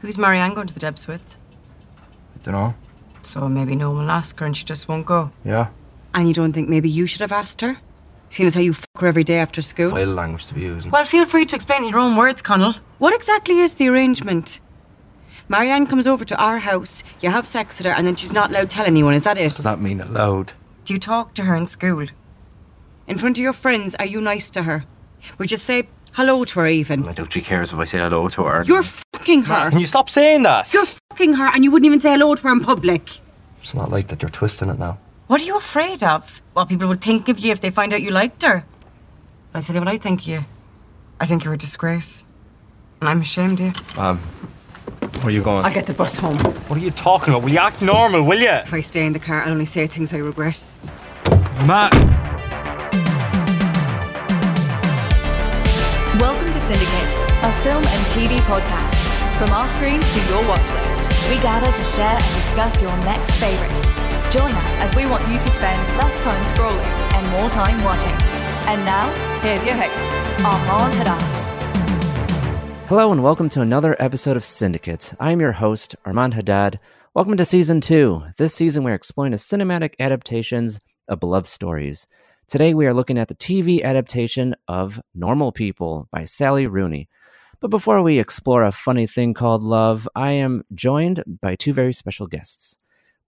Who's Marianne going to the debs with? I don't know. So maybe no one will ask her and she just won't go. Yeah. And you don't think maybe you should have asked her? Seeing as how you fuck her every day after school? Vital language to be using. Well, feel free to explain in your own words, Connell. What exactly is the arrangement? Marianne comes over to our house, you have sex with her, and then she's not allowed to tell anyone. Is that it? Does that mean allowed? Do you talk to her in school? In front of your friends, are you nice to her? Would you say hello to her even? I doubt she cares if I say hello to her. You're fucking her. Can you stop saying that? You're fucking her, and you wouldn't even say hello to her in public. It's not like that. You're twisting it now. What are you afraid of? What people would think of you if they find out you liked her? I tell you what I think of you. I think you're a disgrace. And I'm ashamed of you. Um, where are you going? I'll get the bus home. What are you talking about? Will you act normal, will you? If I stay in the car, I'll only say things I regret. Matt. Syndicate, a film and TV podcast. From our screens to your watch list, we gather to share and discuss your next favourite. Join us as we want you to spend less time scrolling and more time watching. And now, here's your host, Armand Haddad. Hello and welcome to another episode of Syndicate. I am your host, Armand Haddad. Welcome to season two. This season, we're exploring the cinematic adaptations of beloved stories. Today, we are looking at the TV adaptation of Normal People by Sally Rooney. But before we explore a funny thing called love, I am joined by two very special guests.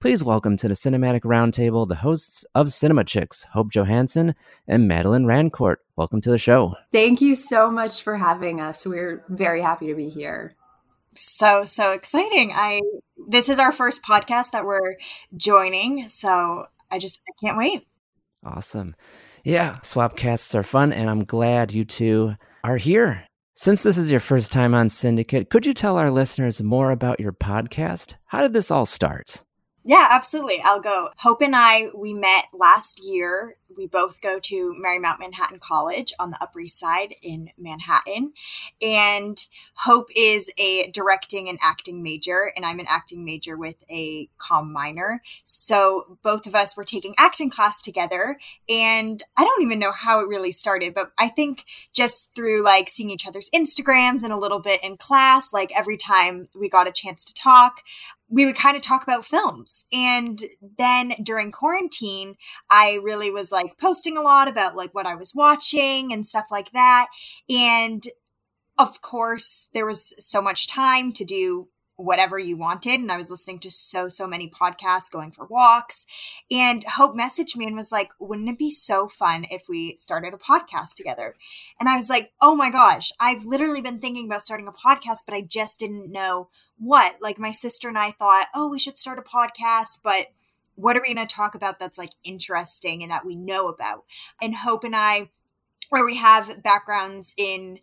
Please welcome to the Cinematic Roundtable the hosts of Cinema Chicks, Hope Johansson and Madeline Rancourt. Welcome to the show. Thank you so much for having us. We're very happy to be here. So, so exciting. I this is our first podcast that we're joining, so I just I can't wait. Awesome. Yeah, swapcasts are fun and I'm glad you two are here. Since this is your first time on Syndicate, could you tell our listeners more about your podcast? How did this all start? Yeah, absolutely. I'll go. Hope and I, we met last year. We both go to Marymount Manhattan College on the Upper East Side in Manhattan. And Hope is a directing and acting major, and I'm an acting major with a com minor. So both of us were taking acting class together. And I don't even know how it really started, but I think just through like seeing each other's Instagrams and a little bit in class, like every time we got a chance to talk, we would kind of talk about films. And then during quarantine, I really was like posting a lot about like what I was watching and stuff like that. And of course, there was so much time to do whatever you wanted. And I was listening to so, so many podcasts, going for walks. And Hope messaged me and was like, wouldn't it be so fun if we started a podcast together? And I was like, oh my gosh, I've literally been thinking about starting a podcast, but I just didn't know what. Like my sister and I thought, oh, we should start a podcast, but what are we going to talk about that's like interesting and that we know about? And Hope and I, where we have backgrounds in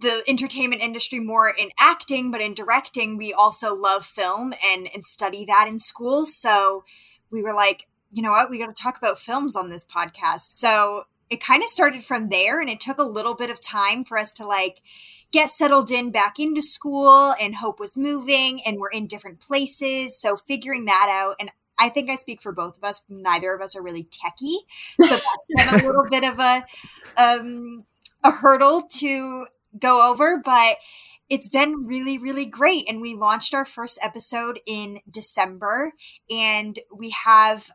the entertainment industry more in acting, but in directing, we also love film and, and study that in school. So we were like, you know what, we got to talk about films on this podcast. So it kind of started from there and it took a little bit of time for us to like get settled in back into school and Hope was moving and we're in different places. So figuring that out. And I think I speak for both of us. Neither of us are really techie. So that's been a little bit of a, um, a hurdle to go over, but it's been really, really great. And we launched our first episode in December, and we have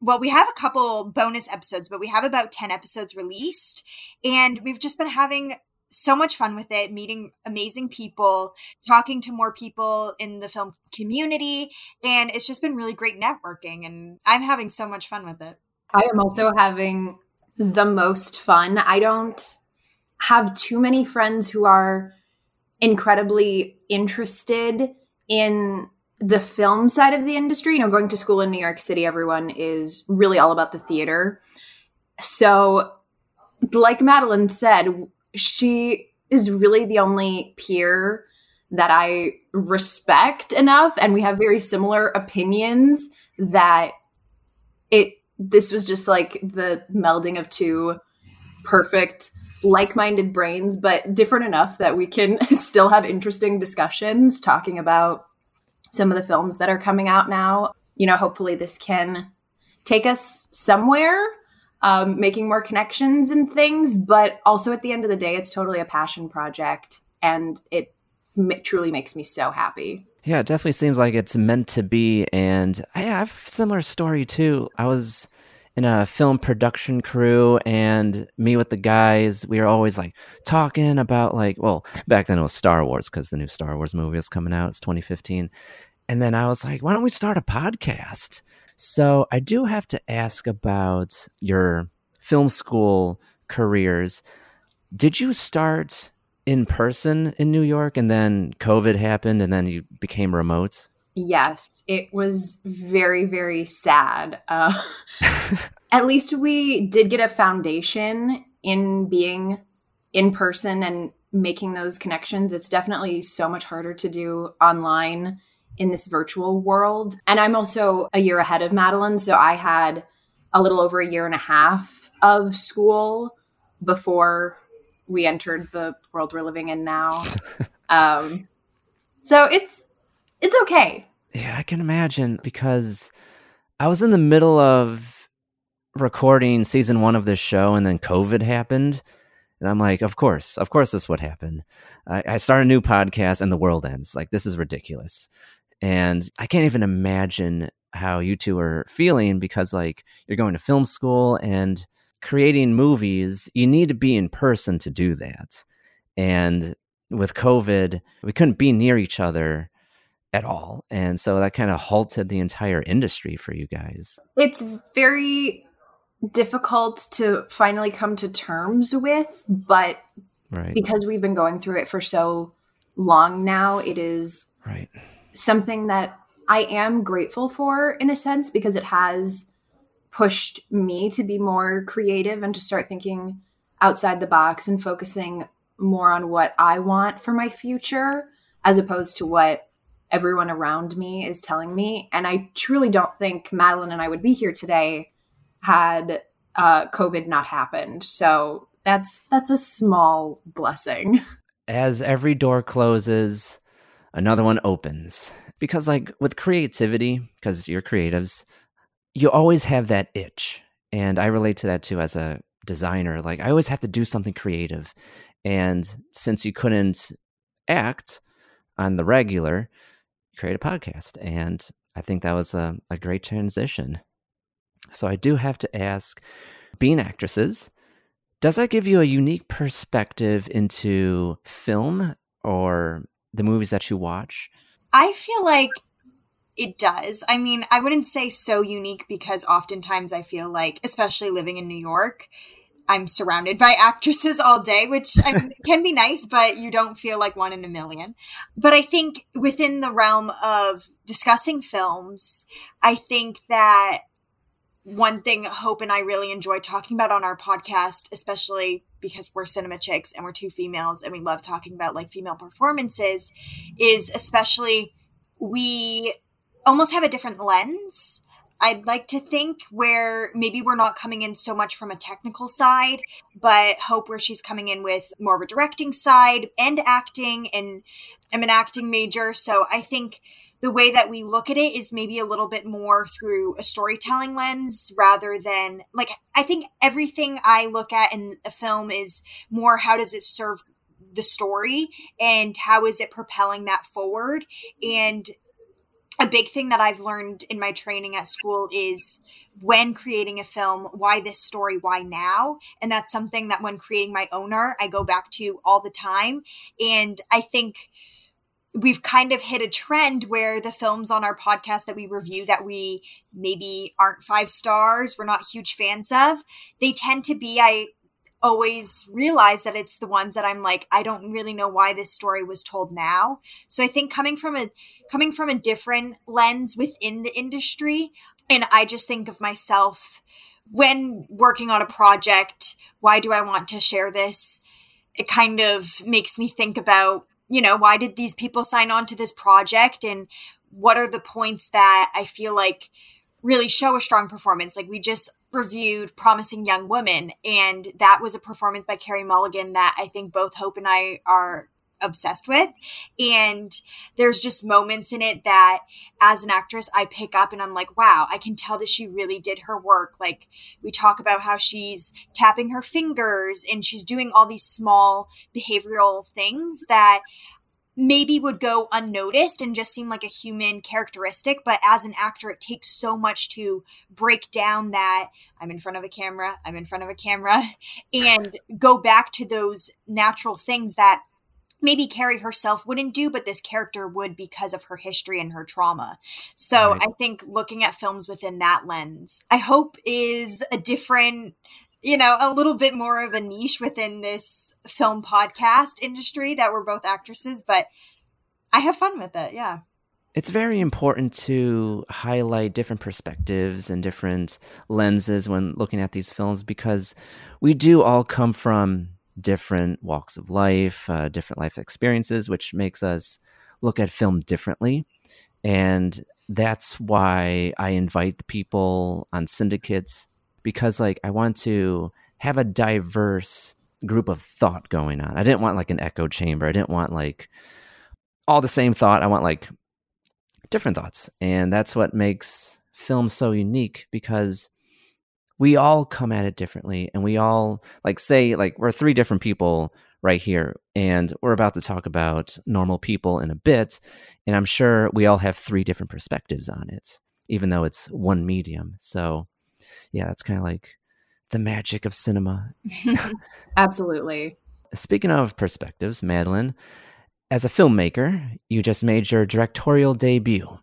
well, we have a couple bonus episodes, but we have about 10 episodes released. And we've just been having so much fun with it, meeting amazing people, talking to more people in the film community. And it's just been really great networking. And I'm having so much fun with it. I am also having the most fun. I don't have too many friends who are incredibly interested in the film side of the industry. You know, going to school in New York City, everyone is really all about the theater. So, like Madeline said, she is really the only peer that I respect enough, and we have very similar opinions that it this was just like the melding of two perfect like-minded brains but different enough that we can still have interesting discussions talking about some of the films that are coming out now. You know hopefully this can take us somewhere um, making more connections and things but also at the end of the day it's totally a passion project and it m- truly makes me so happy. Yeah it definitely seems like it's meant to be and i have a similar story too. I was in a film production crew and me with the guys we were always like talking about like well back then it was star wars because the new star wars movie was coming out it's 2015 and then i was like why don't we start a podcast so i do have to ask about your film school careers did you start in person in new york and then covid happened and then you became remote Yes, it was very, very sad. Uh, at least we did get a foundation in being in person and making those connections. It's definitely so much harder to do online in this virtual world. And I'm also a year ahead of Madeline. So I had a little over a year and a half of school before we entered the world we're living in now. um, so it's it's okay. Yeah, I can imagine because I was in the middle of recording season one of this show and then COVID happened. And I'm like, of course, of course, this would happen. I, I start a new podcast and the world ends. Like, this is ridiculous. And I can't even imagine how you two are feeling because, like, you're going to film school and creating movies, you need to be in person to do that. And with COVID, we couldn't be near each other at all. And so that kind of halted the entire industry for you guys. It's very difficult to finally come to terms with, but right. because we've been going through it for so long now, it is right. Something that I am grateful for in a sense because it has pushed me to be more creative and to start thinking outside the box and focusing more on what I want for my future as opposed to what everyone around me is telling me. And I truly don't think Madeline and I would be here today had uh, COVID not happened. So that's that's a small blessing. As every door closes, another one opens. Because like with creativity, because you're creatives, you always have that itch. And I relate to that too as a designer. Like I always have to do something creative. And since you couldn't act on the regular, create a podcast. And I think that was a, a great transition. So I do have to ask being actresses, does that give you a unique perspective into film or the movies that you watch? I feel like it does. I mean, I wouldn't say so unique because oftentimes I feel like, especially living in New York, I'm surrounded by actresses all day, which I mean, can be nice, but you don't feel like one in a million. But I think within the realm of discussing films, I think that one thing Hope and I really enjoy talking about on our podcast, especially because we're cinema chicks and we're two females and we love talking about like female performances, is especially we almost have a different lens I'd like to think where maybe we're not coming in so much from a technical side, but Hope where she's coming in with more of a directing side and acting. And I'm an acting major. So I think the way that we look at it is maybe a little bit more through a storytelling lens rather than like I think everything I look at in a film is more how does it serve the story and how is it propelling that forward and a big thing that I've learned in my training at school is when creating a film, why this story, why now? And that's something that when creating my owner, I go back to all the time. And I think we've kind of hit a trend where the films on our podcast that we review that we maybe aren't five stars, we're not huge fans of, they tend to be, I always realize that it's the ones that I'm like, I don't really know why this story was told now. So I think coming from a coming from a different lens within the industry, and I just think of myself when working on a project, why do I want to share this? It kind of makes me think about, you know, why did these people sign on to this project and what are the points that I feel like really show a strong performance. Like we just reviewed Promising Young Woman, and that was a performance by Carey Mulligan that I think both Hope and I are obsessed with. And there's just moments in it that as an actress, I pick up and I'm like, wow, I can tell that she really did her work. Like we talk about how she's tapping her fingers and she's doing all these small behavioral things that maybe would go unnoticed and just seem like a human characteristic but as an actor it takes so much to break down that i'm in front of a camera i'm in front of a camera and go back to those natural things that maybe Carey herself wouldn't do, but this character would because of her history and her trauma. So right. I think looking at films within that lens, I hope is a different you know, a little bit more of a niche within this film podcast industry that we're both actresses, but I have fun with it. Yeah. It's very important to highlight different perspectives and different lenses when looking at these films because we do all come from different walks of life, uh, different life experiences, which makes us look at film differently. And that's why I invite the people on syndicates because like I want to have a diverse group of thought going on. I didn't want like an echo chamber. I didn't want like all the same thought. I want like different thoughts. And that's what makes film so unique because we all come at it differently and we all like say like we're three different people right here and we're about to talk about normal people in a bit and i'm sure we all have three different perspectives on it even though it's one medium so yeah, that's kind of like the magic of cinema. Absolutely. Speaking of perspectives, Madeline, as a filmmaker, you just made your directorial debut,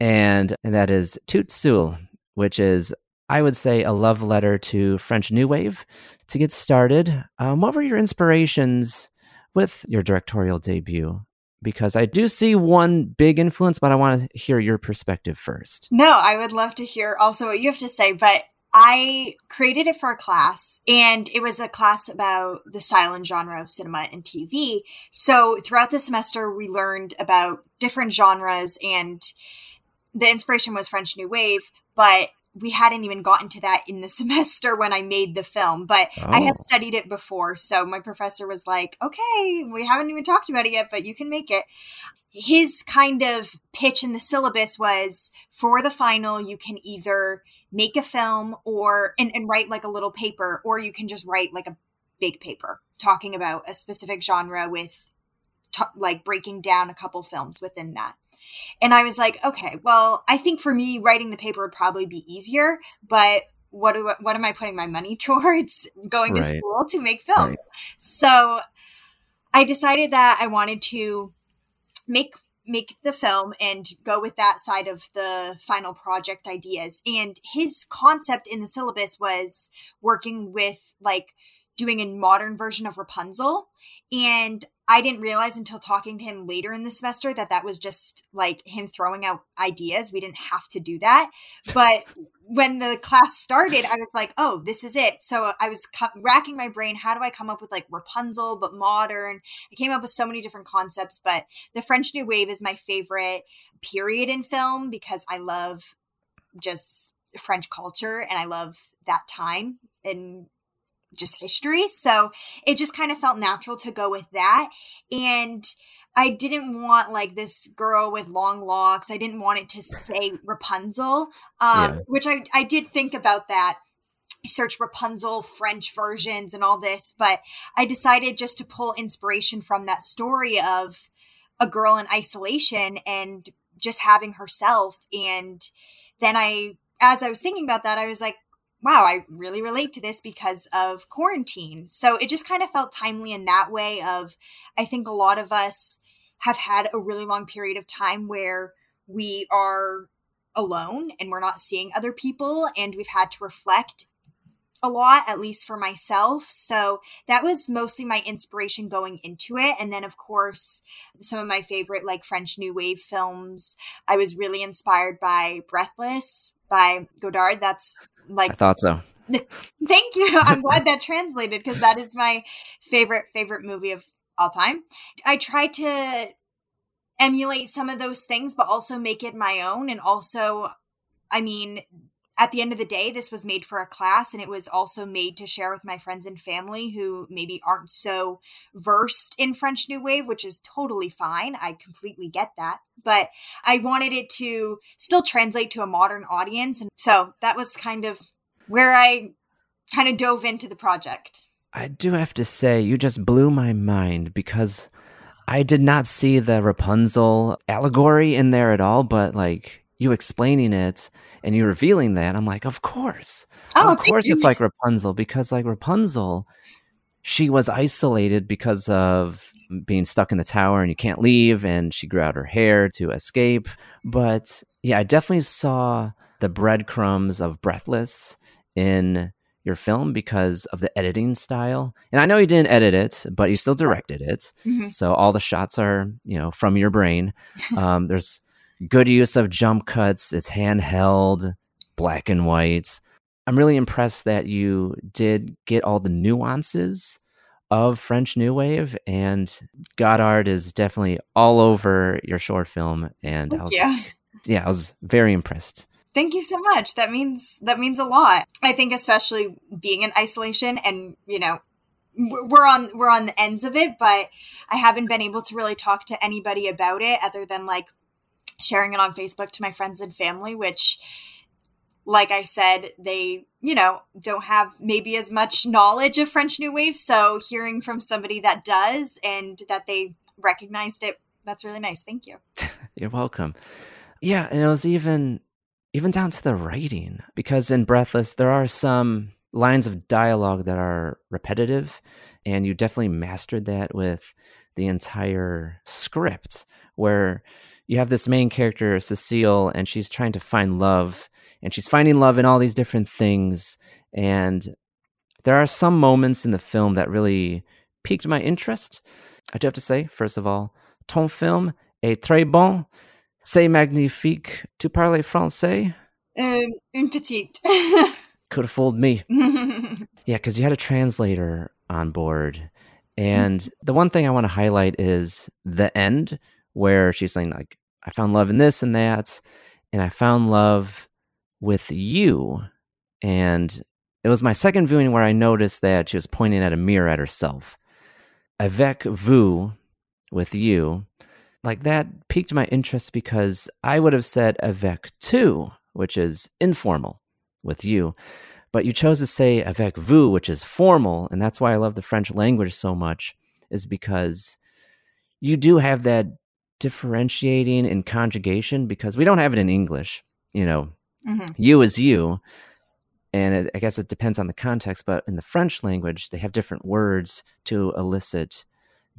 and, and that is Seul, which is, I would say, a love letter to French New Wave. To get started, um, what were your inspirations with your directorial debut? Because I do see one big influence, but I want to hear your perspective first. No, I would love to hear also what you have to say, but I created it for a class, and it was a class about the style and genre of cinema and TV. So throughout the semester, we learned about different genres, and the inspiration was French New Wave, but we hadn't even gotten to that in the semester when I made the film, but oh. I had oh. studied it before. So my professor was like, okay, we haven't even talked about it yet, but you can make it his kind of pitch in the syllabus was for the final you can either make a film or and, and write like a little paper or you can just write like a big paper talking about a specific genre with t- like breaking down a couple films within that and i was like okay well i think for me writing the paper would probably be easier but what do what am i putting my money towards going right. to school to make film right. so i decided that i wanted to make make the film and go with that side of the final project ideas and his concept in the syllabus was working with like doing a modern version of Rapunzel. And I didn't realize until talking to him later in the semester that that was just like him throwing out ideas. We didn't have to do that. But when the class started, I was like, oh, this is it. So I was cu- racking my brain. How do I come up with like Rapunzel, but modern? I came up with so many different concepts. But the French New Wave is my favorite period in film because I love just French culture and I love that time and just history. So it just kind of felt natural to go with that. And I didn't want like this girl with long locks. I didn't want it to say Rapunzel, um, yeah. which I, I did think about that. search Rapunzel French versions and all this, but I decided just to pull inspiration from that story of a girl in isolation and just having herself. And then I, as I was thinking about that, I was like, wow, I really relate to this because of quarantine. So it just kind of felt timely in that way of I think a lot of us have had a really long period of time where we are alone and we're not seeing other people and we've had to reflect a lot at least for myself. So that was mostly my inspiration going into it. And then of course some of my favorite like french new wave films. I was really inspired by breathless by godard. That's like i thought so thank you i'm glad that translated because that is my favorite favorite movie of all time. I try to emulate some of those things, but also make it my own. And also, I mean, at the end of the day, this was made for a class and it was also made to share with my friends and family who maybe aren't so versed in French New Wave, which is totally fine. I completely get that. But I wanted it to still translate to a modern audience. And so that was kind of where I kind of dove into the project. I do have to say, you just blew my mind because I did not see the Rapunzel allegory in there at all, but like you explaining it and you revealing that, I'm like, of course. Oh, of course it's like Rapunzel because like Rapunzel, she was isolated because of being stuck in the tower and you can't leave and she grew out her hair to escape. But yeah, I definitely saw the breadcrumbs of Breathless in your film because of the editing style. And I know you didn't edit it, but you still directed it. Mm-hmm. So all the shots are, you know, from your brain. Um, there's good use of jump cuts. It's handheld, black and white. I'm really impressed that you did get all the nuances of French New Wave, and Godard is definitely all over your short film. And I was, yeah, yeah, I was very impressed. Thank you so much. That means that means a lot. I think especially being in isolation and, you know, we're on we're on the ends of it, but I haven't been able to really talk to anybody about it other than like sharing it on Facebook to my friends and family, which like I said, they, you know, don't have maybe as much knowledge of French New Wave. So hearing from somebody that does and that they recognized it, that's really nice. Thank you. You're welcome. Yeah, and it was even even down to the writing, because in Breathless, there are some lines of dialogue that are repetitive, and you definitely mastered that with the entire script, where you have this main character, Cecile, and she's trying to find love, and she's finding love in all these different things. And there are some moments in the film that really piqued my interest. I do have to say, first of all, ton film est très bon. C'est magnifique. Tu parles français? Um, une petite. Could have fooled me. yeah, because you had a translator on board. And the one thing I want to highlight is the end where she's saying, like, I found love in this and that. And I found love with you. And it was my second viewing where I noticed that she was pointing at a mirror at herself. Avec vous, with you like that piqued my interest because I would have said avec tu, which is informal with you. But you chose to say avec vous, which is formal. And that's why I love the French language so much, is because you do have that differentiating in conjugation because we don't have it in English. You know, mm-hmm. you is you. And it, I guess it depends on the context, but in the French language, they have different words to elicit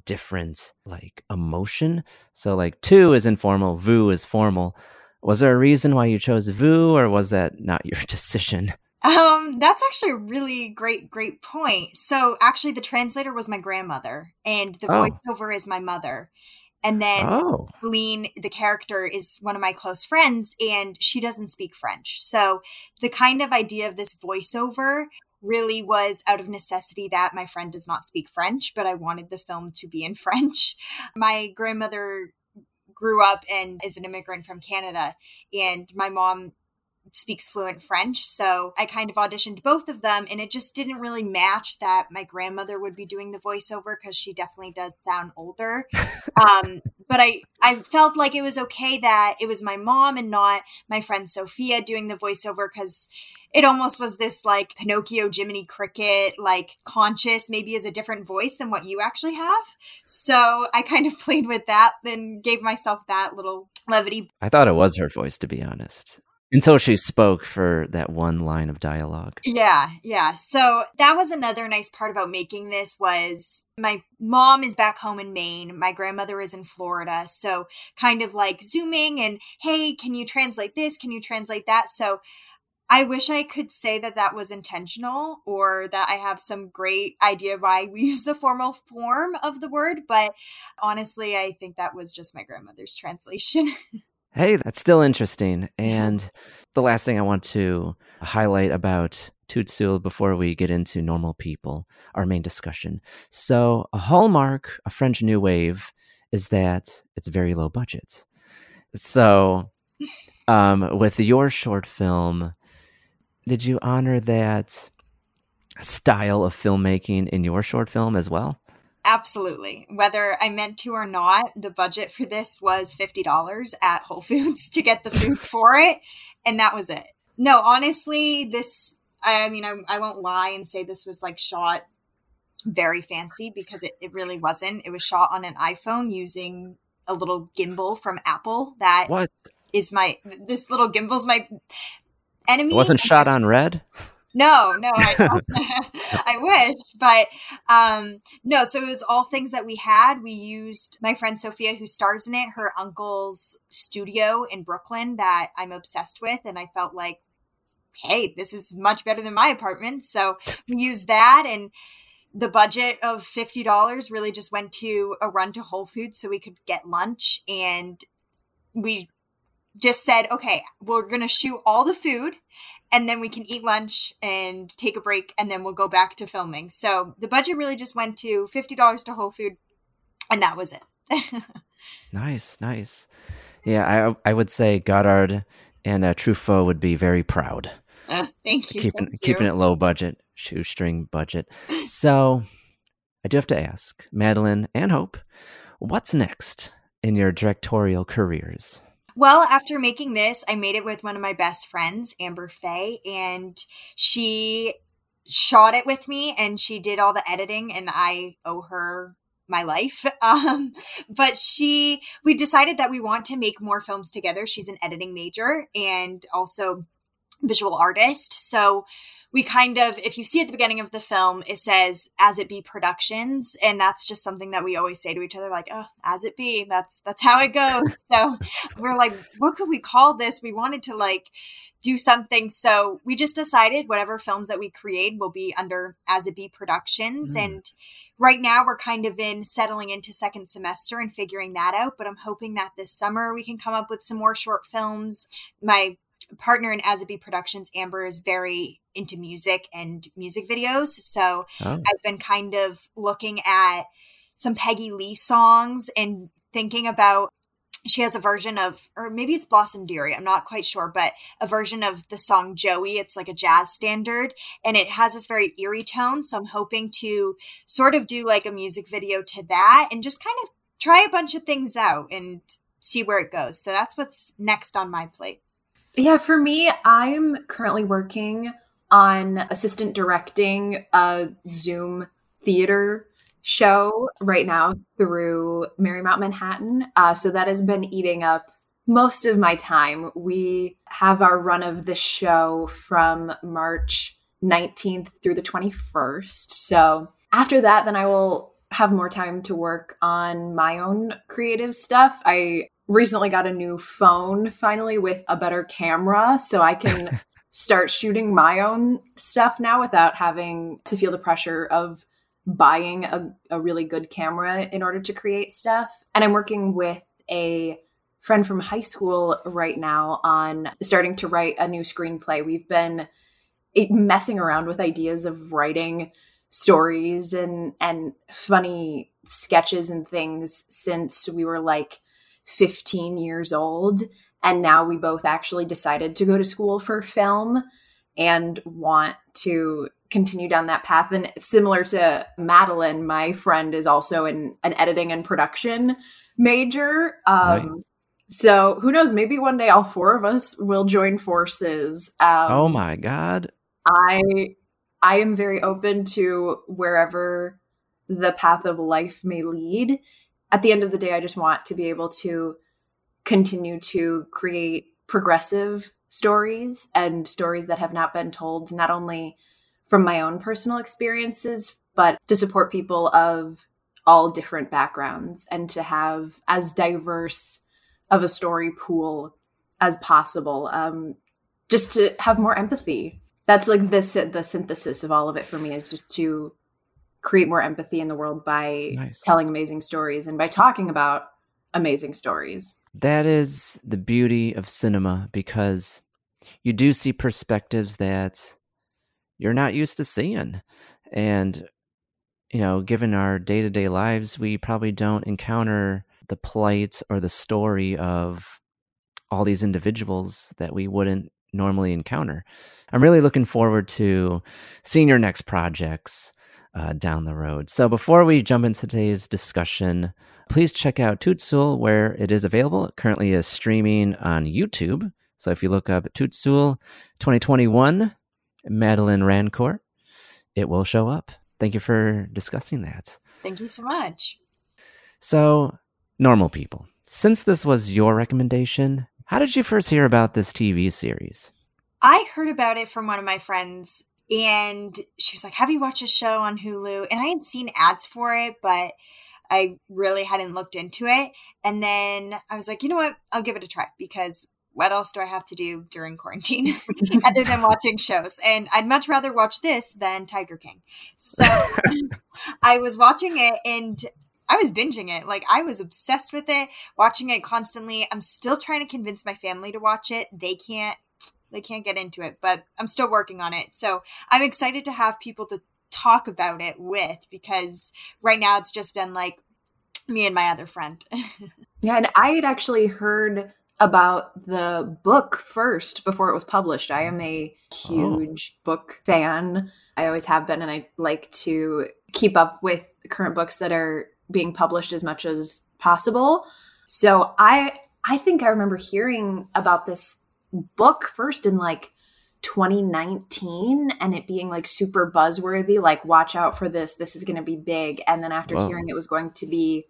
different like emotion. So like tu is informal, vous is formal. Was there a reason why you chose vous or was that not your decision? Um, that's actually a really great, great point. So actually the translator was my grandmother and the oh. voiceover is my mother. And then oh. Celine, the character, is one of my close friends, and she doesn't speak French. So the kind of idea of this voiceover really was out of necessity that my friend does not speak French, but I wanted the film to be in French. My grandmother grew up and is an immigrant from Canada, and my mom speaks fluent French. So I kind of auditioned both of them, and it just didn't really match that my grandmother would be doing the voiceover because she definitely does sound older. um, but I, I felt like it was okay that it was my mom and not my friend Sophia doing the voiceover because it almost was this like Pinocchio Jiminy Cricket, like conscious, maybe as a different voice than what you actually have. So I kind of played with that and gave myself that little levity. I thought it was her voice, to be honest until she spoke for that one line of dialogue. Yeah, yeah. So that was another nice part about making this was my mom is back home in Maine, my grandmother is in Florida. So kind of like zooming and hey, can you translate this? Can you translate that? So I wish I could say that that was intentional or that I have some great idea why we use the formal form of the word, but honestly, I think that was just my grandmother's translation. Hey, that's still interesting. And the last thing I want to highlight about Toute Seule before we get into normal people, our main discussion. So, a hallmark of French New Wave is that it's very low budget. So, um, with your short film, did you honor that style of filmmaking in your short film as well? Absolutely. Whether I meant to or not, the budget for this was $50 at Whole Foods to get the food for it. And that was it. No, honestly, this, I mean, I, I won't lie and say this was like shot very fancy because it, it really wasn't. It was shot on an iPhone using a little gimbal from Apple that what? is my, this little gimbal's my enemy. It wasn't shot on RED? No, no, I, I wish, but um, no. So it was all things that we had. We used my friend Sophia, who stars in it, her uncle's studio in Brooklyn that I'm obsessed with, and I felt like, hey, this is much better than my apartment. So we used that and the budget of $50 really just went to a run to Whole Foods so we could get lunch and we just said, okay, we're going to shoot all the food and then we can eat lunch and take a break and then we'll go back to filming. So the budget really just went to $50 to Whole Food and that was it. nice, nice. Yeah, I I would say Godard and uh, Truffaut would be very proud. Uh, thank you. Keeping thank keeping you. it low budget, shoestring budget. So, I do have to ask, Madeline and Hope, what's next in your directorial careers? Well, after making this, I made it with one of my best friends, Amber Faye, and she shot it with me and she did all the editing and I owe her my life. Um, but she, we decided that we want to make more films together. She's an editing major and also visual artist. So we kind of, if you see at the beginning of the film, it says "As It Be Productions," and that's just something that we always say to each other, like, "Oh, as it be." That's that's how it goes. so we're like, what could we call this? We wanted to like do something, so we just decided whatever films that we create will be under "As It Be Productions," Mm. and right now we're kind of in settling into second semester and figuring that out. But I'm hoping that this summer we can come up with some more short films. My partner in Be Productions, Amber, is very into music and music videos. So Oh. I've been kind of looking at some Peggy Lee songs and thinking about she has a version of or maybe it's Blossom Dearie, I'm not quite sure, but a version of the song Joey. It's like a jazz standard and it has this very eerie tone. So I'm hoping to sort of do like a music video to that and just kind of try a bunch of things out and see where it goes. So that's what's next on my plate. Yeah, for me, I'm currently working on assistant directing a Zoom theater show right now through Marymount Manhattan. Uh, so that has been eating up most of my time. We have our run of the show from March 19th through the 21st. So after that, then I will have more time to work on my own creative stuff. I recently got a new phone finally with a better camera so I can start shooting my own stuff now without having to feel the pressure of buying a, a really good camera in order to create stuff. And I'm working with a friend from high school right now on starting to write a new screenplay. We've been messing around with ideas of writing stories and and funny sketches and things since we were like 15 years old And now we both actually decided to go to school for film and want to continue down that path. And similar to Madeline, my friend is also in an editing and production major. Um, nice. So who knows? Maybe one day all four of us will join forces. Um, oh my god! I I am very open to wherever the path of life may lead. At the end of the day, I just want to be able to continue to create progressive stories and stories that have not been told, not only from my own personal experiences, but to support people of all different backgrounds and to have as diverse of a story pool as possible. Um, just to have more empathy. That's like this the synthesis of all of it for me is just to create more empathy in the world by nice. telling amazing stories and by talking about amazing stories. That is the beauty of cinema because you do see perspectives that you're not used to seeing. And, you know, given our day to day lives, we probably don't encounter the plight or the story of all these individuals that we wouldn't normally encounter. I'm really looking forward to seeing your next projects uh, down the road. So before we jump into today's discussion, please check out Toute Seule where it is available. It currently is streaming on YouTube. So if you look up Toute Seule 2021, Madeline Rancourt, it will show up. Thank you for discussing that. Thank you so much. So normal people. Since this was your recommendation, how did you first hear about this TV series? I heard about it from one of my friends, and she was like, Have you watched a show on Hulu? And I had seen ads for it, but I really hadn't looked into it. And then I was like, You know what? I'll give it a try because what else do I have to do during quarantine other than watching shows? And I'd much rather watch this than Tiger King. So I was watching it and I was binging it. Like I was obsessed with it, watching it constantly. I'm still trying to convince my family to watch it. They can't they can't get into it, but I'm still working on it. So I'm excited to have people to talk about it with because right now it's just been like me and my other friend. yeah, and I had actually heard about the book first before it was published. I am a oh. huge oh. book fan. I always have been, and I like to keep up with current books that are being published as much as possible. So I I think I remember hearing about this book first in like 2019 and it being like super buzzworthy like watch out for this. This is going to be big. And then after Whoa. hearing it was going to be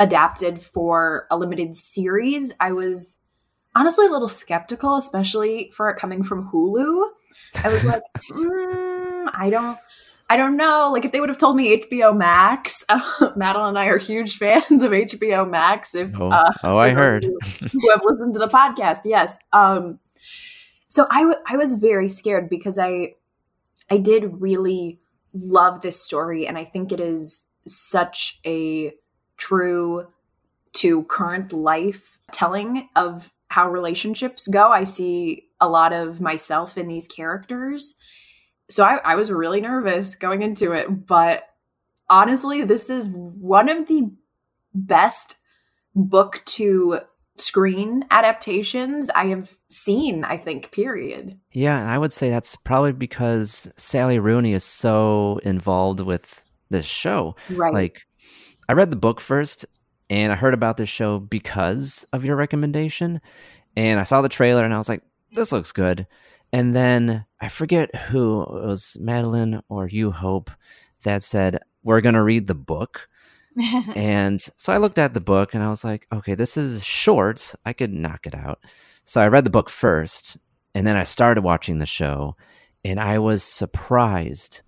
adapted for a limited series i was honestly a little skeptical especially for it coming from hulu. I was like mm, i don't I don't know. Like if they would have told me HBO Max, uh, Madeline and I are huge fans of HBO Max. If oh, uh, oh I heard who, who have listened to the podcast, yes. Um, so I, w- I was very scared because I I did really love this story, and I think it is such a true to current life telling of how relationships go. I see a lot of myself in these characters so I, I was really nervous going into it, but honestly, this is one of the best book to screen adaptations I have seen, I think, period. Yeah, and I would say that's probably because Sally Rooney is so involved with this show. Right. Like, I read the book first and I heard about this show because of your recommendation. And I saw the trailer and I was like, this looks good. And then I forget who it was Madeline or you Hope that said we're going to read the book. and so I looked at the book and I was like, okay, this is short. I could knock it out. So I read the book first and then I started watching the show and I was surprised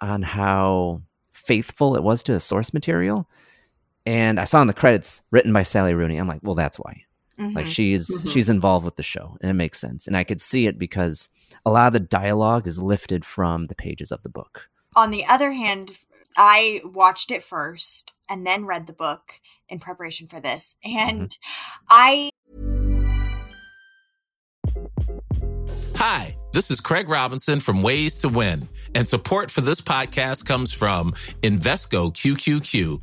on how faithful it was to the source material. And I saw in the credits written by Sally Rooney. I'm like, well, that's why. Mm-hmm. Like she's mm-hmm. she's involved with the show and it makes sense. And I could see it because a lot of the dialogue is lifted from the pages of the book. On the other hand, I watched it first and then read the book in preparation for this. And mm-hmm. I Hi, this is Craig Robinson from Ways to Win, and support for this podcast comes from Invesco QQQ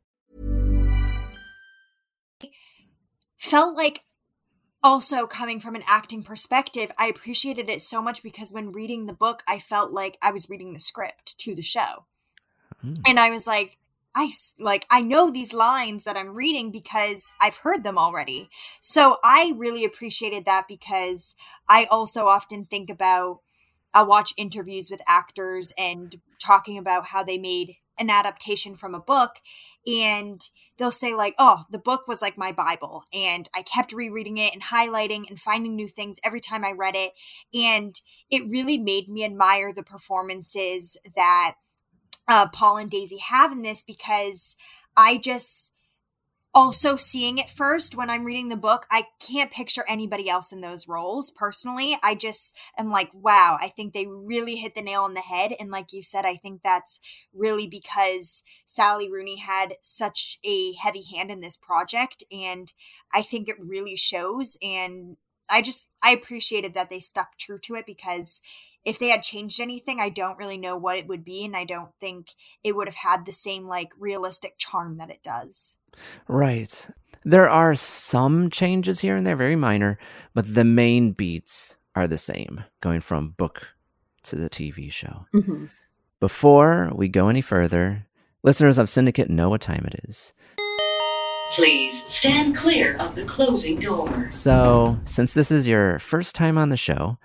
Felt like also coming from an acting perspective, I appreciated it so much because when reading the book, I felt like I was reading the script to the show. Mm. And I was like, I like I know these lines that I'm reading because I've heard them already. So I really appreciated that because I also often think about I watch interviews with actors and talking about how they made an adaptation from a book and they'll say like oh the book was like my bible and i kept rereading it and highlighting and finding new things every time i read it and it really made me admire the performances that uh, paul and daisy have in this because i just also seeing it first when I'm reading the book, I can't picture anybody else in those roles personally. I just am like, wow, I think they really hit the nail on the head. And like you said, I think that's really because Sally Rooney had such a heavy hand in this project. And I think it really shows. And I just, I appreciated that they stuck true to it because if they had changed anything, I don't really know what it would be. And I don't think it would have had the same like realistic charm that it does. Right. There are some changes here and there, very minor, but the main beats are the same, going from book to the TV show. Mhm. Before we go any further, listeners of Syndicate know what time it is. Please stand clear of the closing door. So, since this is your first time on the show,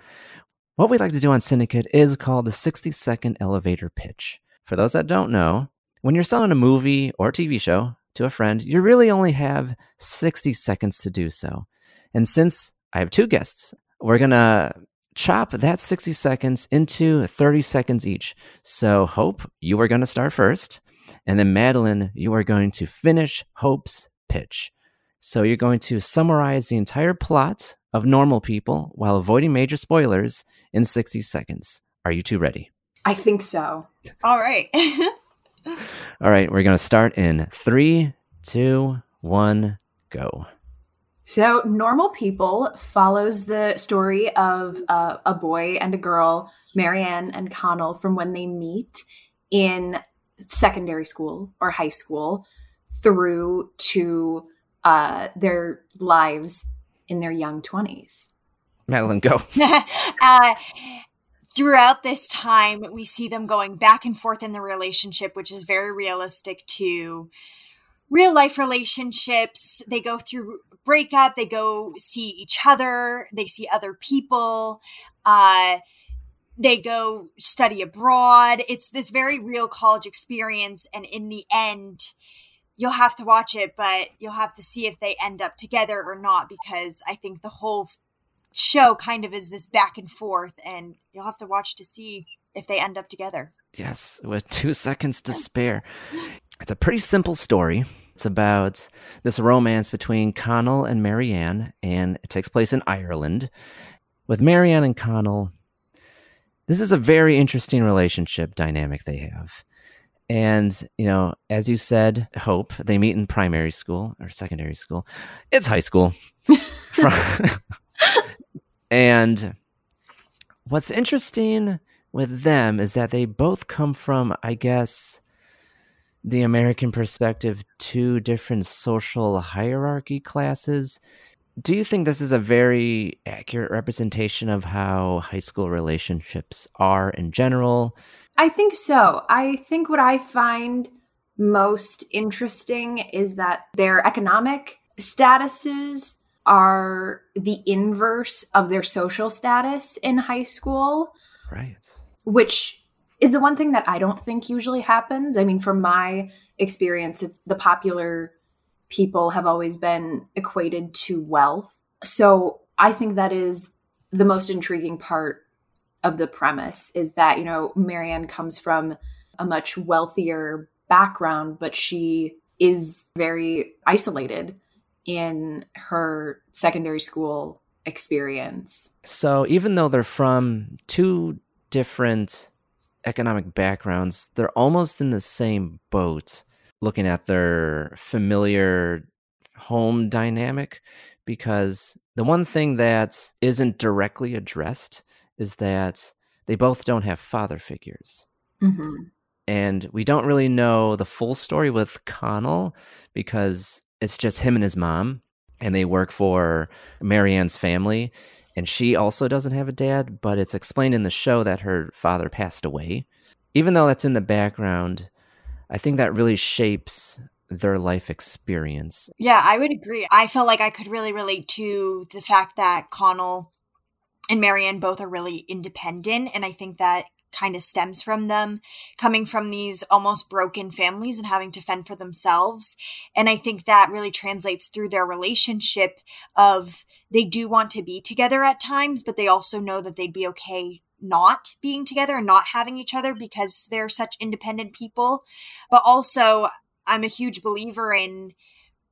what we like to do on Syndicate is called the 60 second elevator pitch. For those that don't know, when you're selling a movie or TV show to a friend, you really only have 60 seconds to do so. And since I have two guests, we're going to chop that 60 seconds into 30 seconds each. So, Hope, you are going to start first. And then, Madeline, you are going to finish Hope's pitch. So, you're going to summarize the entire plot of Normal People while avoiding major spoilers in 60 seconds. Are you two ready? I think so. All right. All right, we're going to start in three, two, one, go. So, Normal People follows the story of uh, a boy and a girl, Marianne and Connell, from when they meet in secondary school or high school through to uh, their lives in their young 20s. Madeline, go. uh, throughout this time, we see them going back and forth in the relationship, which is very realistic to real life relationships. They go through breakup, they go see each other, they see other people. Uh, they go study abroad. It's this very real college experience. And in the end, you'll have to watch it, but you'll have to see if they end up together or not, because I think the whole show kind of is this back and forth, and you'll have to watch to see if they end up together. Yes, with two seconds to spare. It's a pretty simple story. It's about this romance between Connell and Marianne, and it takes place in Ireland. With Marianne and Connell, this is a very interesting relationship dynamic they have. And, you know, as you said, Hope, they meet in primary school or secondary school. It's high school. And what's interesting with them is that they both come from, I guess, the American perspective, two different social hierarchy classes. Do you think this is a very accurate representation of how high school relationships are in general? I think so. I think what I find most interesting is that their economic statuses are the inverse of their social status in high school. Right. Which is the one thing that I don't think usually happens. I mean, from my experience, it's the popular people have always been equated to wealth. So I think that is the most intriguing part of the premise is that, you know, Marianne comes from a much wealthier background, but she is very isolated in her secondary school experience. So even though they're from two different economic backgrounds, they're almost in the same boat looking at their familiar home dynamic because the one thing that isn't directly addressed is that they both don't have father figures. Mm-hmm. And we don't really know the full story with Connell because it's just him and his mom, and they work for Marianne's family. And she also doesn't have a dad, but it's explained in the show that her father passed away. Even though that's in the background, I think that really shapes their life experience. Yeah, I would agree. I felt like I could really relate to the fact that Connell and Marianne both are really independent. And I think that kind of stems from them coming from these almost broken families and having to fend for themselves and i think that really translates through their relationship of they do want to be together at times but they also know that they'd be okay not being together and not having each other because they're such independent people but also i'm a huge believer in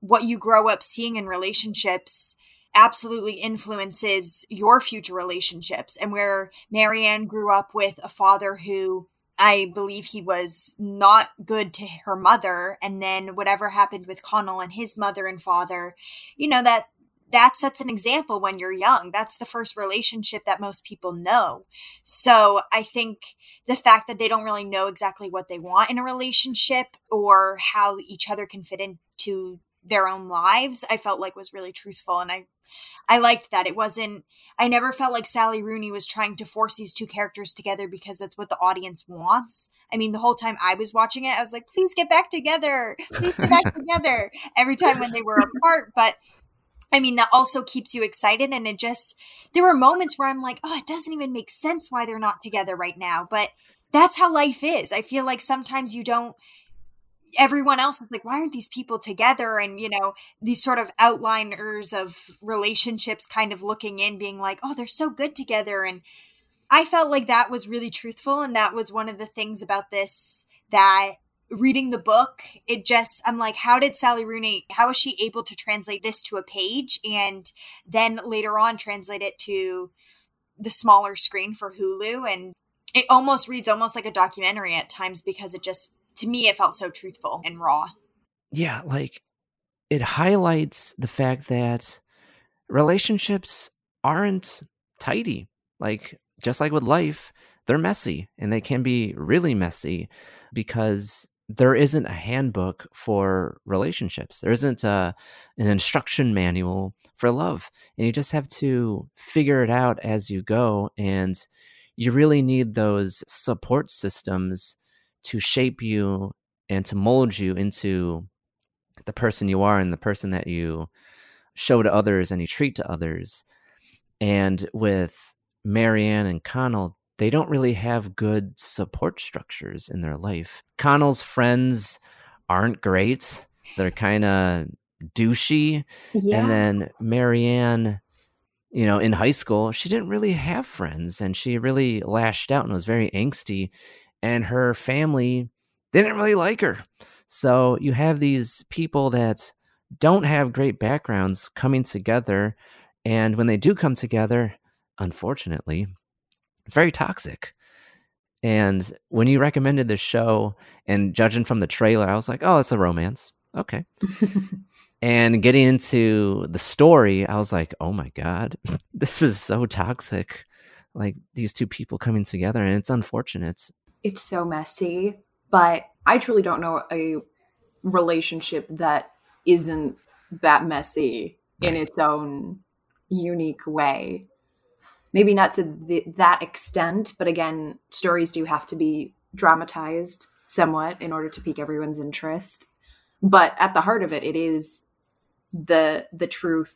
what you grow up seeing in relationships absolutely influences your future relationships and where Marianne grew up with a father who I believe he was not good to her mother. And then whatever happened with Connell and his mother and father you know that that sets an example when you're young. That's the first relationship that most people know. So i think the fact that they don't really know exactly what they want in a relationship or how each other can fit into their own lives i felt like was really truthful and i i liked that it wasn't i never felt like sally rooney was trying to force these two characters together because that's what the audience wants i mean the whole time i was watching it i was like please get back together please get back together every time when they were apart but I mean, that also keeps you excited. And it just, there were moments where I'm like, oh, it doesn't even make sense why they're not together right now. But that's how life is. I feel like sometimes you don't, everyone else is like, why aren't these people together? And, you know, these sort of outliners of relationships kind of looking in, being like, oh, they're so good together. And I felt like that was really truthful. And that was one of the things about this that reading the book, it just, I'm like, how did Sally Rooney, how was she able to translate this to a page and then later on translate it to the smaller screen for Hulu? And it almost reads almost like a documentary at times because it just to me it felt so truthful and raw. Yeah like it highlights the fact that relationships aren't tidy. Like just like with life they're messy and they can be really messy because there isn't a handbook for relationships. There isn't a, an instruction manual for love. And you just have to figure it out as you go. And you really need those support systems to shape you and to mold you into the person you are and the person that you show to others and you treat to others. And with Marianne and Connell, they don't really have good support structures in their life. Connell's friends aren't great. They're kind of douchey. Yeah. And then Marianne, you know, in high school, she didn't really have friends and she really lashed out and was very angsty and her family didn't really like her. So you have these people that don't have great backgrounds coming together. And when they do come together, unfortunately, it's very toxic. And when you recommended this show, and judging from the trailer, I was like, oh, it's a romance. Okay. and getting into the story, I was like, oh my God, this is so toxic. Like these two people coming together, and it's unfortunate it's so messy, but I truly don't know a relationship that isn't that messy in its own unique way. Maybe not to the, that extent, but again, stories do have to be dramatized somewhat in order to pique everyone's interest. But at the heart of it, it is the the truth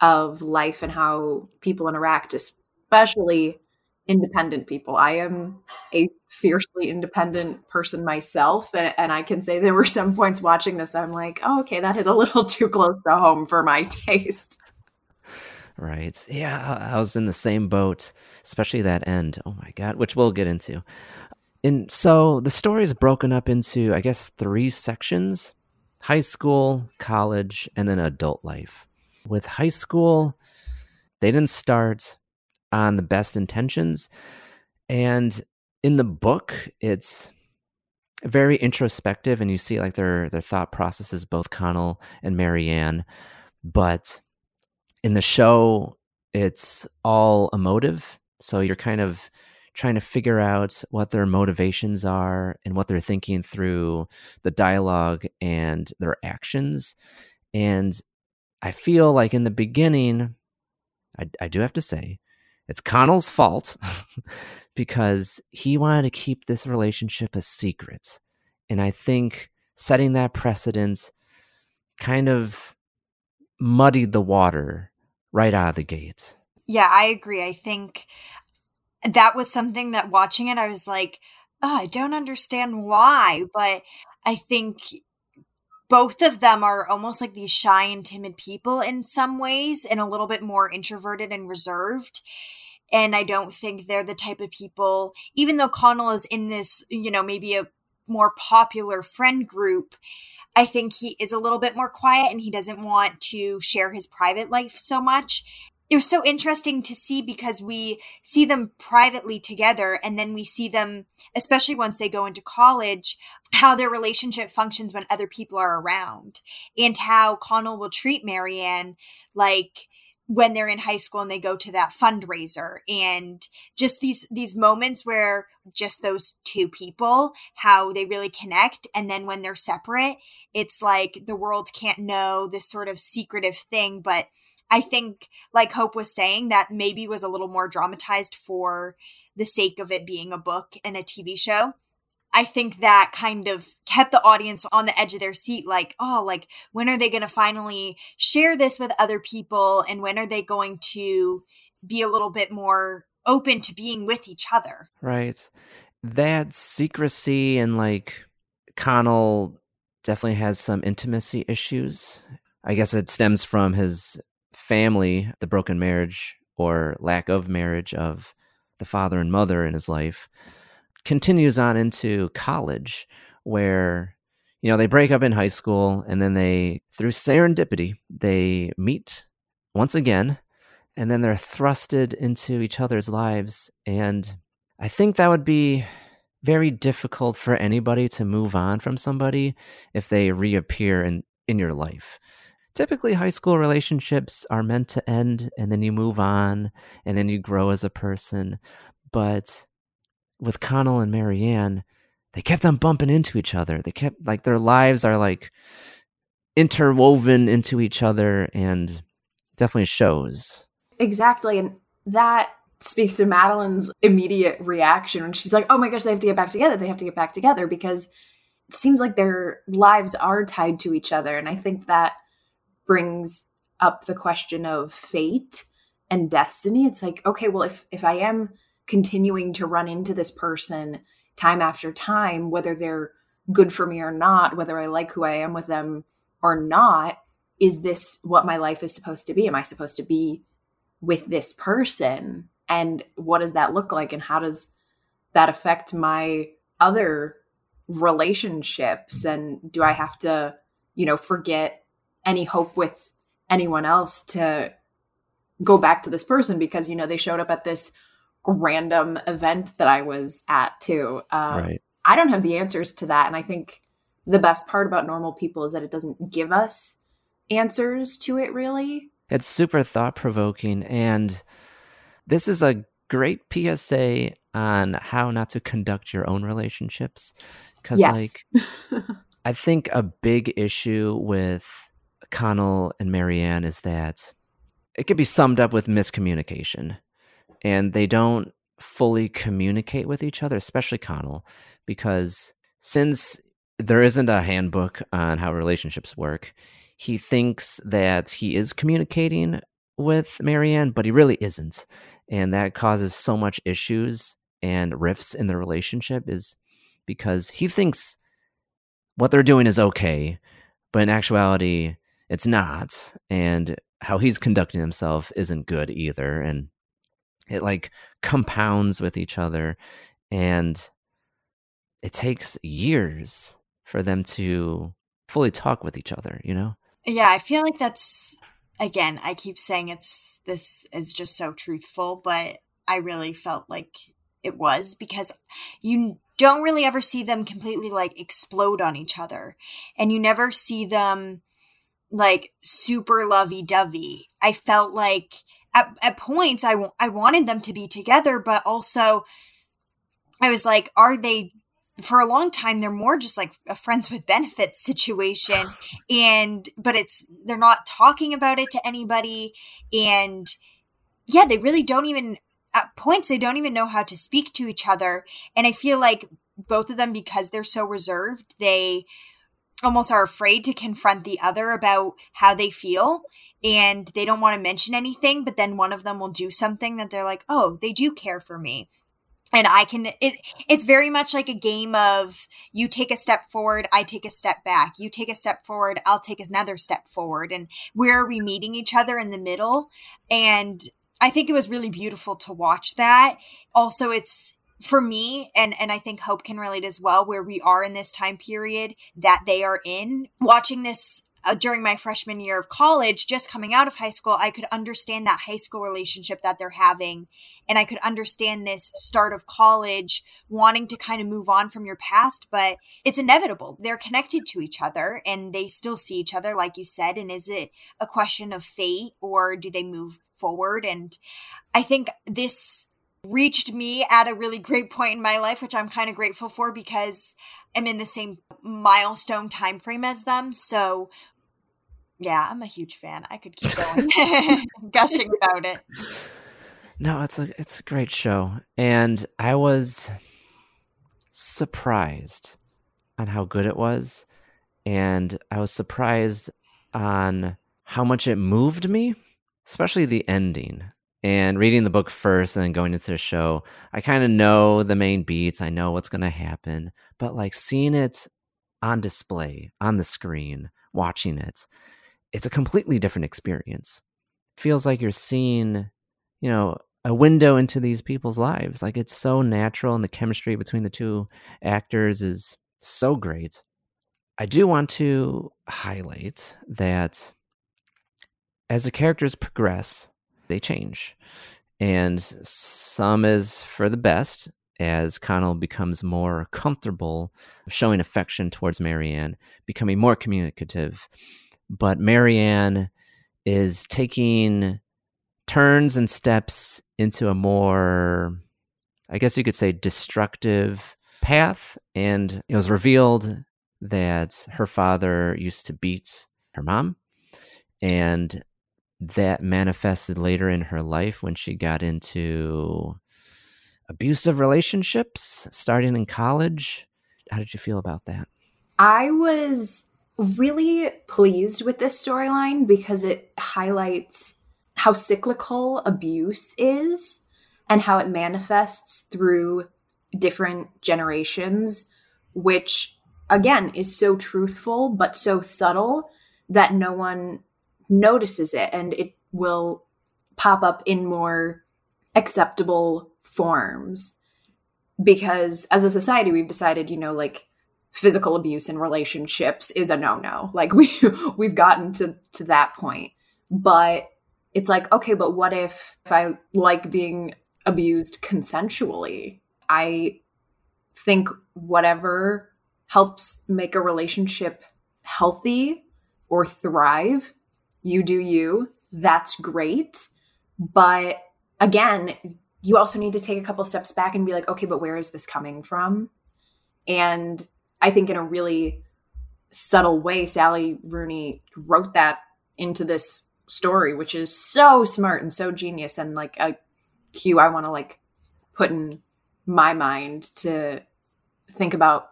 of life and how people interact, especially independent people. I am a fiercely independent person myself, and, and, I can say there were some points watching this, I'm like, oh, okay, that hit a little too close to home for my taste. Right. Yeah, I was in the same boat, especially that end. Oh my God, which we'll get into. And so the story is broken up into, I guess, three sections high school, college, and then adult life. With high school, they didn't start on the best intentions. And in the book, it's very introspective and you see like their their thought processes, both Connell and Marianne. But in the show, it's all emotive. So you're kind of trying to figure out what their motivations are and what they're thinking through the dialogue and their actions. And I feel like in the beginning, I, I do have to say, it's Connell's fault because he wanted to keep this relationship a secret. And I think setting that precedence kind of muddied the water right out of the gate. Yeah, I agree. I think that was something that watching it, I was like, oh, I don't understand why. But I think both of them are almost like these shy and timid people in some ways and a little bit more introverted and reserved. And I don't think they're the type of people, even though Connell is in this, you know, maybe a more popular friend group, I think he is a little bit more quiet and he doesn't want to share his private life so much it was so interesting to see because we see them privately together and then we see them especially once they go into college how their relationship functions when other people are around and how connell will treat marianne like when they're in high school and they go to that fundraiser and just these these moments where just those two people how they really connect and then when they're separate it's like the world can't know this sort of secretive thing but I think, like Hope was saying, that maybe was a little more dramatized for the sake of it being a book and a TV show. I think that kind of kept the audience on the edge of their seat like, oh, like when are they going to finally share this with other people and when are they going to be a little bit more open to being with each other? Right. That secrecy and like Connell definitely has some intimacy issues. I guess it stems from his family, the broken marriage or lack of marriage of the father and mother in his life, continues on into college, where you know they break up in high school and then they through serendipity they meet once again and then they're thrusted into each other's lives. And i think that would be very difficult for anybody to move on from somebody if they reappear in in your life typically high school relationships are meant to end and then you move on and then you grow as a person. But with Connell and Marianne, they kept on bumping into each other. They kept like their lives are like interwoven into each other and definitely shows. Exactly. And that speaks to Madeline's immediate reaction when she's like, oh my gosh, they have to get back together. They have to get back together because it seems like their lives are tied to each other. And I think that brings up the question of fate and destiny. It's like, okay, well, if if I am continuing to run into this person time after time, whether they're good for me or not, whether I like who I am with them or not, is this what my life is supposed to be? Am I supposed to be with this person? And what does that look like? And how does that affect my other relationships? And do I have to, you know, forget any hope with anyone else to go back to this person because you know they showed up at this random event that I was at too. Um, right. I don't have the answers to that, and I think the best part about normal people is that it doesn't give us answers to it. Really, it's super thought provoking, and this is a great PSA on how not to conduct your own relationships. Because, yes. like, I think a big issue with Connell and Marianne is that it could be summed up with miscommunication. And they don't fully communicate with each other, especially Connell, because since there isn't a handbook on how relationships work, he thinks that he is communicating with Marianne, but he really isn't. And that causes so much issues and rifts in the relationship is because he thinks what they're doing is okay, but in actuality, it's not. And how he's conducting himself isn't good either. And it like compounds with each other. And it takes years for them to fully talk with each other, you know? Yeah, I feel like that's again, I keep saying it's this is just so truthful, but I really felt like it was because you don't really ever see them completely like explode on each other and you never see them like super lovey-dovey. I felt like at, at points I, w- I wanted them to be together, but also I was like, are they for a long time they're more just like a friends with benefits situation. And but it's they're not talking about it to anybody. And yeah they really don't even at points they don't even know how to speak to each other. And i feel like both of them because they're so reserved they almost are afraid to confront the other about how they feel and they don't want to mention anything but then one of them will do something that they're like oh they do care for me. And i can it it's very much like a game of you take a step forward i take a step back. You take a step forward i'll take another step forward. And where are we meeting each other? In the middle. And i think it was really beautiful to watch that. Also it's for me and and I think Hope can relate as well where we are in this time period that they are in watching this uh, during my freshman year of college, just coming out of high school, I could understand that high school relationship that they're having. And I could understand this start of college wanting to kind of move on from your past, but it's inevitable. They're connected to each other and they still see each other, like you said. And is it a question of fate or do they move forward? And I think this reached me at a really great point in my life which i'm kind of grateful for because i'm in the same milestone time frame as them so yeah, I'm a huge fan. I could keep going gushing about it. No, it's a it's a great show, and I was surprised on how good it was, and I was surprised on how much it moved me, especially the ending. And reading the book first and then going into the show, I kind of know the main beats. I know what's going to happen, but like seeing it on display on the screen, watching it, it's a completely different experience. feels like you're seeing, you know, a window into these people's lives. Like it's so natural and the chemistry between the two actors is so great. I do want to highlight that as the characters progress, they change. And some is for the best as Connell becomes more comfortable showing affection towards Marianne, becoming more communicative, but Marianne is taking turns and steps into a more, I guess you could say, destructive path. And it was revealed that her father used to beat her mom. And that manifested later in her life when she got into abusive relationships starting in college. How did you feel about that? I was really pleased with this storyline because it highlights how cyclical abuse is and how it manifests through different generations, which again is so truthful but so subtle that no one notices it and it will pop up in more acceptable forms because as a society we've decided you know like physical abuse in relationships is a no-no. Like we we've gotten to to that point. But it's like, okay, but what if if I like being abused consensually? I think whatever helps make a relationship healthy or thrive, you do you. That's great. But again, you also need to take a couple steps back and be like, okay, but where is this coming from? And I think in a really subtle way, Sally Rooney wrote that into this story, which is so smart and so genius and like a cue I want to like put in my mind to think about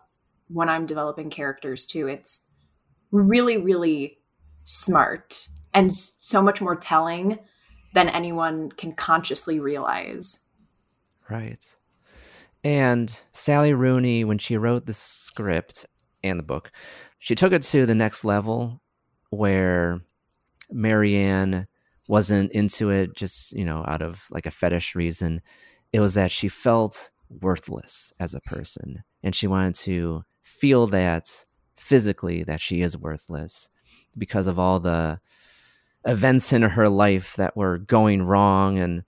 when I'm developing characters too. It's really, really smart and so much more telling than anyone can consciously realize. Right. And Sally Rooney, when she wrote the script and the book, she took it to the next level where Marianne wasn't into it just, you know, out of like a fetish reason. It was that she felt worthless as a person and she wanted to feel that physically that she is worthless because of all the events in her life that were going wrong and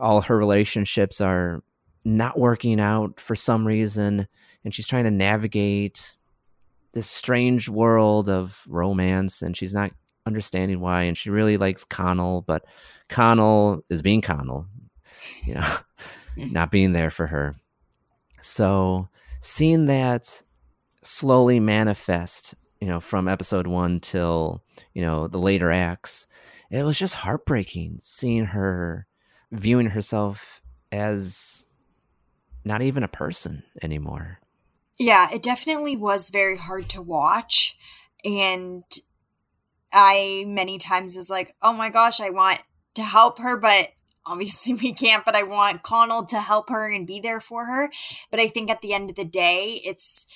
all her relationships are not working out for some reason and she's trying to navigate this strange world of romance and she's not understanding why and she really likes Connell but Connell is being Connell you know hmm. not being there for her. So seeing that slowly manifest you know from episode 1 till you know the later acts it was just heartbreaking seeing her viewing herself as not even a person anymore yeah, it definitely was very hard to watch. And I many times was like, oh my gosh, I want to help her, but obviously we can't, but I want Connell to help her and be there for her. But I think at the end of the day, it's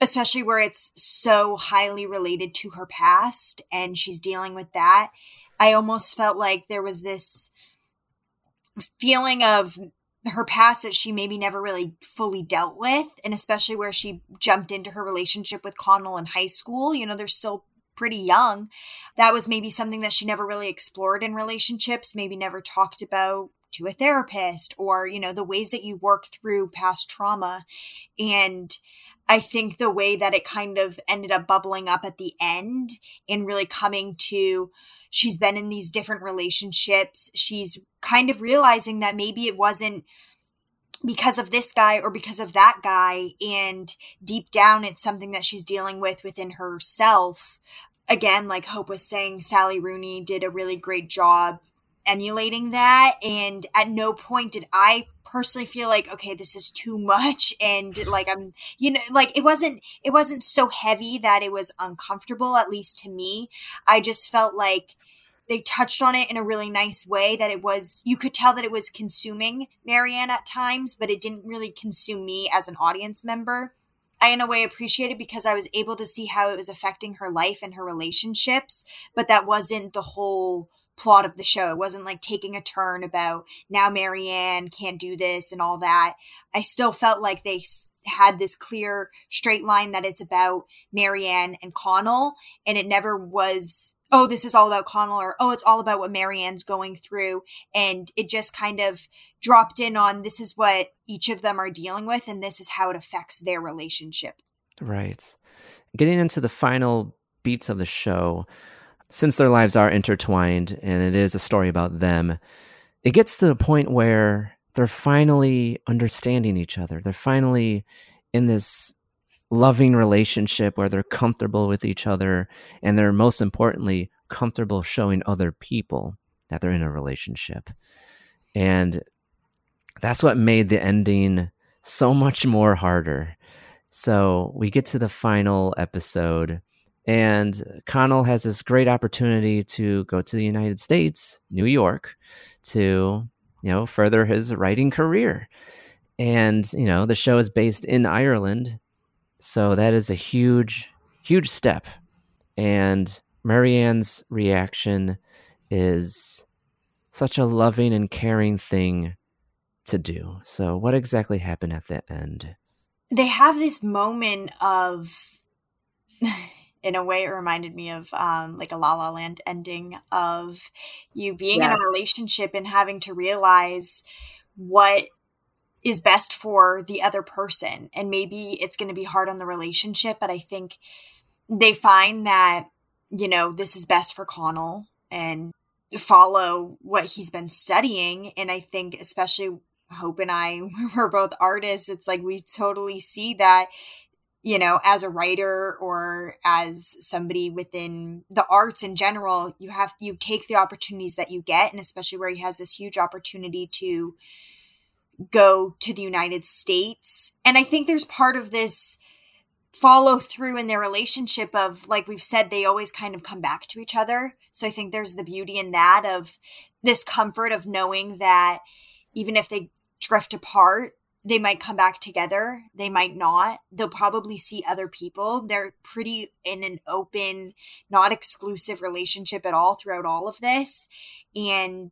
especially where it's so highly related to her past and she's dealing with that. I almost felt like there was this feeling of her past that she maybe never really fully dealt with and especially where she jumped into her relationship with Connell in high school you know they're still pretty young that was maybe something that she never really explored in relationships maybe never talked about to a therapist or you know the ways that you work through past trauma and I think the way that it kind of ended up bubbling up at the end and really coming to she's been in these different relationships. She's kind of realizing that maybe it wasn't because of this guy or because of that guy. And deep down, it's something that she's dealing with within herself. Again, like Hope was saying, Sally Rooney did a really great job emulating that. And at no point did I personally feel like, okay, this is too much. And like, I'm, you know, like it wasn't, it wasn't so heavy that it was uncomfortable, at least to me. I just felt like, they touched on it in a really nice way that it was you could tell that it was consuming marianne at times but it didn't really consume me as an audience member I, in a way, appreciated it because I was able to see how it was affecting her life and her relationships, but that wasn't the whole plot of the show. It wasn't like taking a turn about now Marianne can't do this and all that. I still felt like they had this clear straight line that it's about Marianne and Connell, and it never was. Oh, this is all about Connell, or oh, it's all about what Marianne's going through. And it just kind of dropped in on this is what each of them are dealing with, and this is how it affects their relationship. Right. Getting into the final beats of the show, since their lives are intertwined and it is a story about them, it gets to the point where they're finally understanding each other. They're finally in this loving relationship where they're comfortable with each other and they're most importantly comfortable showing other people that they're in a relationship. And that's what made the ending so much more harder. So we get to the final episode and Connell has this great opportunity to go to the United States, New York, to you know further his writing career. And you know the show is based in Ireland, so that is a huge, huge step. And Marianne's reaction is such a loving and caring thing to do. So, what exactly happened at the end? They have this moment of in a way it reminded me of um, like a la la land ending of you being yeah. in a relationship and having to realize what is best for the other person and maybe it's going to be hard on the relationship but i think they find that you know this is best for connell and follow what he's been studying and i think especially hope and i we're both artists it's like we totally see that you know, as a writer or as somebody within the arts in general, you have you take the opportunities that you get, and especially where he has this huge opportunity to go to the United States. And I think there's part of this follow through in their relationship of like we've said they always kind of come back to each other so i think there's the beauty in that of this comfort of knowing that even if they drift apart they might come back together they might not they'll probably see other people they're pretty in an open not exclusive relationship at all throughout all of this and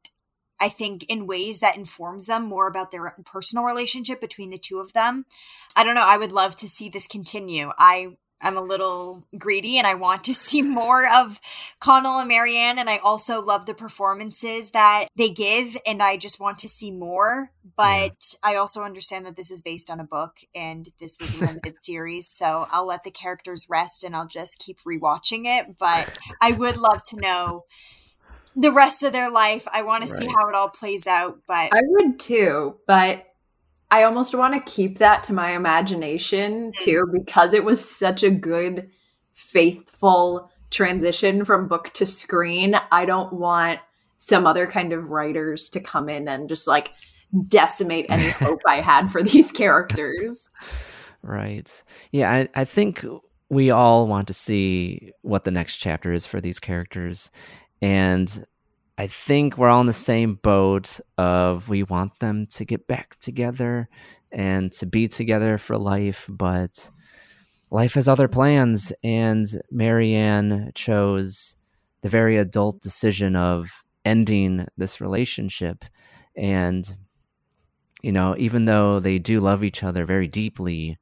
I think in ways that informs them more about their personal relationship between the two of them. I don't know. I would love to see this continue. I I'm a little greedy and I want to see more of Connell and Marianne. And I also love the performances that they give. And I just want to see more. But yeah. I also understand that this is based on a book and this was a limited series. So I'll let the characters rest and I'll just keep rewatching it. But I would love to know the rest of their life. I want to right. see how it all plays out. But I would too. But I almost want to keep that to my imagination mm. too, because it was such a good, faithful transition from book to screen. I don't want some other kind of writers to come in and just like decimate any hope I had for these characters. Right. Yeah, I, I think we all want to see what the next chapter is for these characters. And I think we're all in the same boat of we want them to get back together and to be together for life, but life has other plans. And Marianne chose the very adult decision of ending this relationship. And you know even though they do love each other very deeply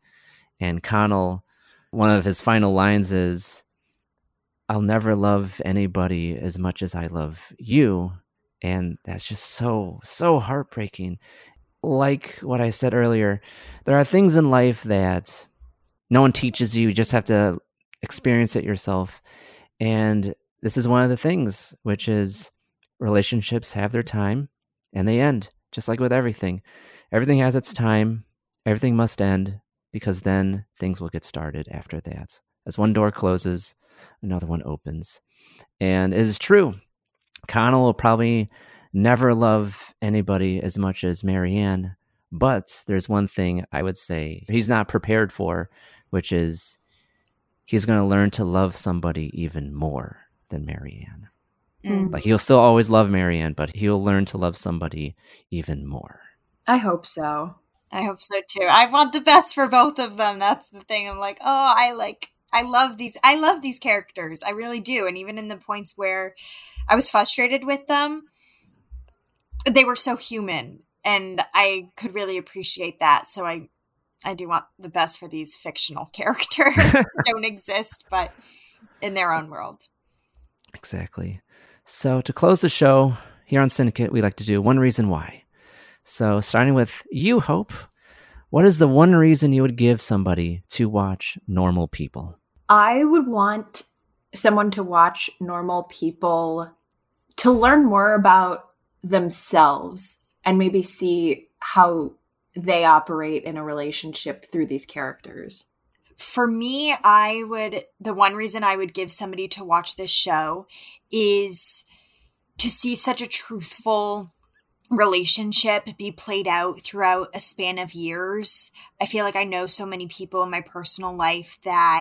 and Connell one of his final lines is I'll never love anybody as much as I love you. And that's just so, so heartbreaking. Like what I said earlier, there are things in life that no one teaches you. You just have to experience it yourself. And this is one of the things, which is relationships have their time and they end, just like with everything. Everything has its time, everything must end because then things will get started after that. As one door closes, another one opens. And it is true. Connell will probably never love anybody as much as Marianne, but there's one thing I would say he's not prepared for, which is he's going to learn to love somebody even more than Marianne. Mm. Like he'll still always love Marianne, but he'll learn to love somebody even more. I hope so. I hope so too. I want the best for both of them. That's the thing. I'm like, oh, I like I love these I love these characters. I really do. And even in the points where I was frustrated with them, they were so human and I could really appreciate that. So I I do want the best for these fictional characters don't exist, but in their own world. Exactly. So to close the show here on Syndicate, we like to do one reason why. So starting with you, Hope, what is the one reason you would give somebody to watch Normal People? I would want someone to watch normal people to learn more about themselves and maybe see how they operate in a relationship through these characters. For me, I would, the one reason I would give somebody to watch this show is to see such a truthful relationship be played out throughout a span of years. I feel like I know so many people in my personal life that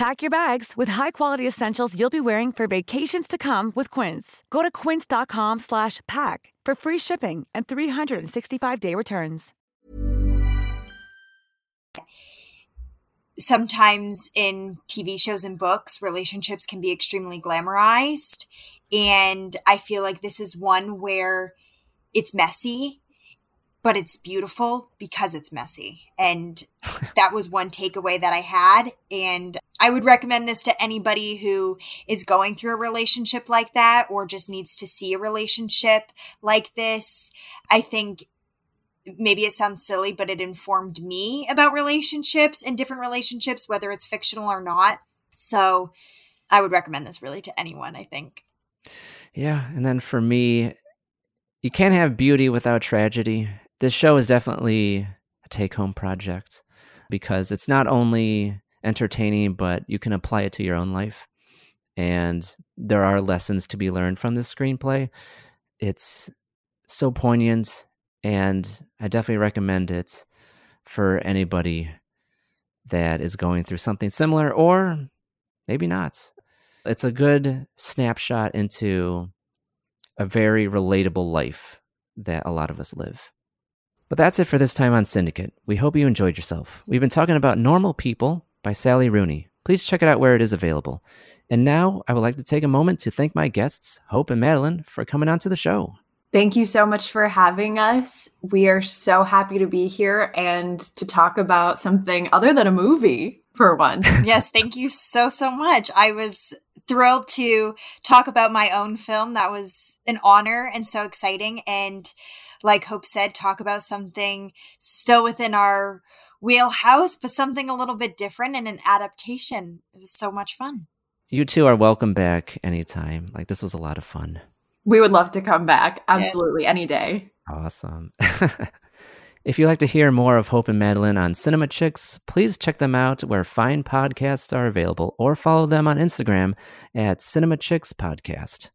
Pack your bags with high-quality essentials you'll be wearing for vacations to come with Quince. Go to quince.com slash pack for free shipping and 365-day returns. sometimes in TV shows and books, relationships can be extremely glamorized. And I feel like this is one where it's messy, but it's beautiful because it's messy. And that was one takeaway that I had. And I would recommend this to anybody who is going through a relationship like that or just needs to see a relationship like this. I think maybe it sounds silly, but it informed me about relationships and different relationships, whether it's fictional or not. So I would recommend this really to anyone, I think. Yeah. And then for me, you can't have beauty without tragedy. This show is definitely a take home project because it's not only entertaining, but you can apply it to your own life. And there are lessons to be learned from this screenplay. It's so poignant and I definitely recommend it for anybody that is going through something similar or maybe not. It's a good snapshot into a very relatable life that a lot of us live. But that's it for this time on Cinedicate. We hope you enjoyed yourself. We've been talking about Normal People by Sally Rooney. Please check it out where it is available. And now I would like to take a moment to thank my guests, Hope and Madeline, for coming onto the show. Thank you so much for having us. We are so happy to be here and to talk about something other than a movie for once. yes, thank you so, so much. I was thrilled to talk about my own film. That was an honor and so exciting. And like Hope said, talk about something still within our wheelhouse, but something a little bit different and an adaptation. It was so much fun. You two are welcome back anytime. Like, this was a lot of fun. We would love to come back. Absolutely, yes. any day. Awesome. if you'd like to hear more of Hope and Madeline on Cinema Chicks, please check them out where fine podcasts are available or follow them on Instagram at Cinema Chicks Podcast.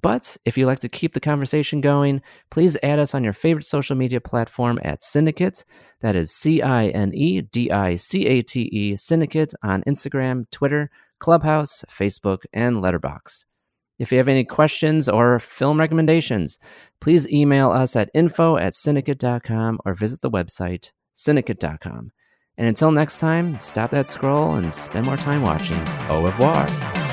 But if you'd like to keep the conversation going, please add us on your favorite social media platform at Cinedicate. That is C I N E D I C A T E Cinedicate on Instagram, Twitter, Clubhouse, Facebook, and Letterboxd. If you have any questions or film recommendations, please email us at info at cinedicate.com or visit the website cinedicate.com. And until next time, stop that scroll and spend more time watching. Au revoir.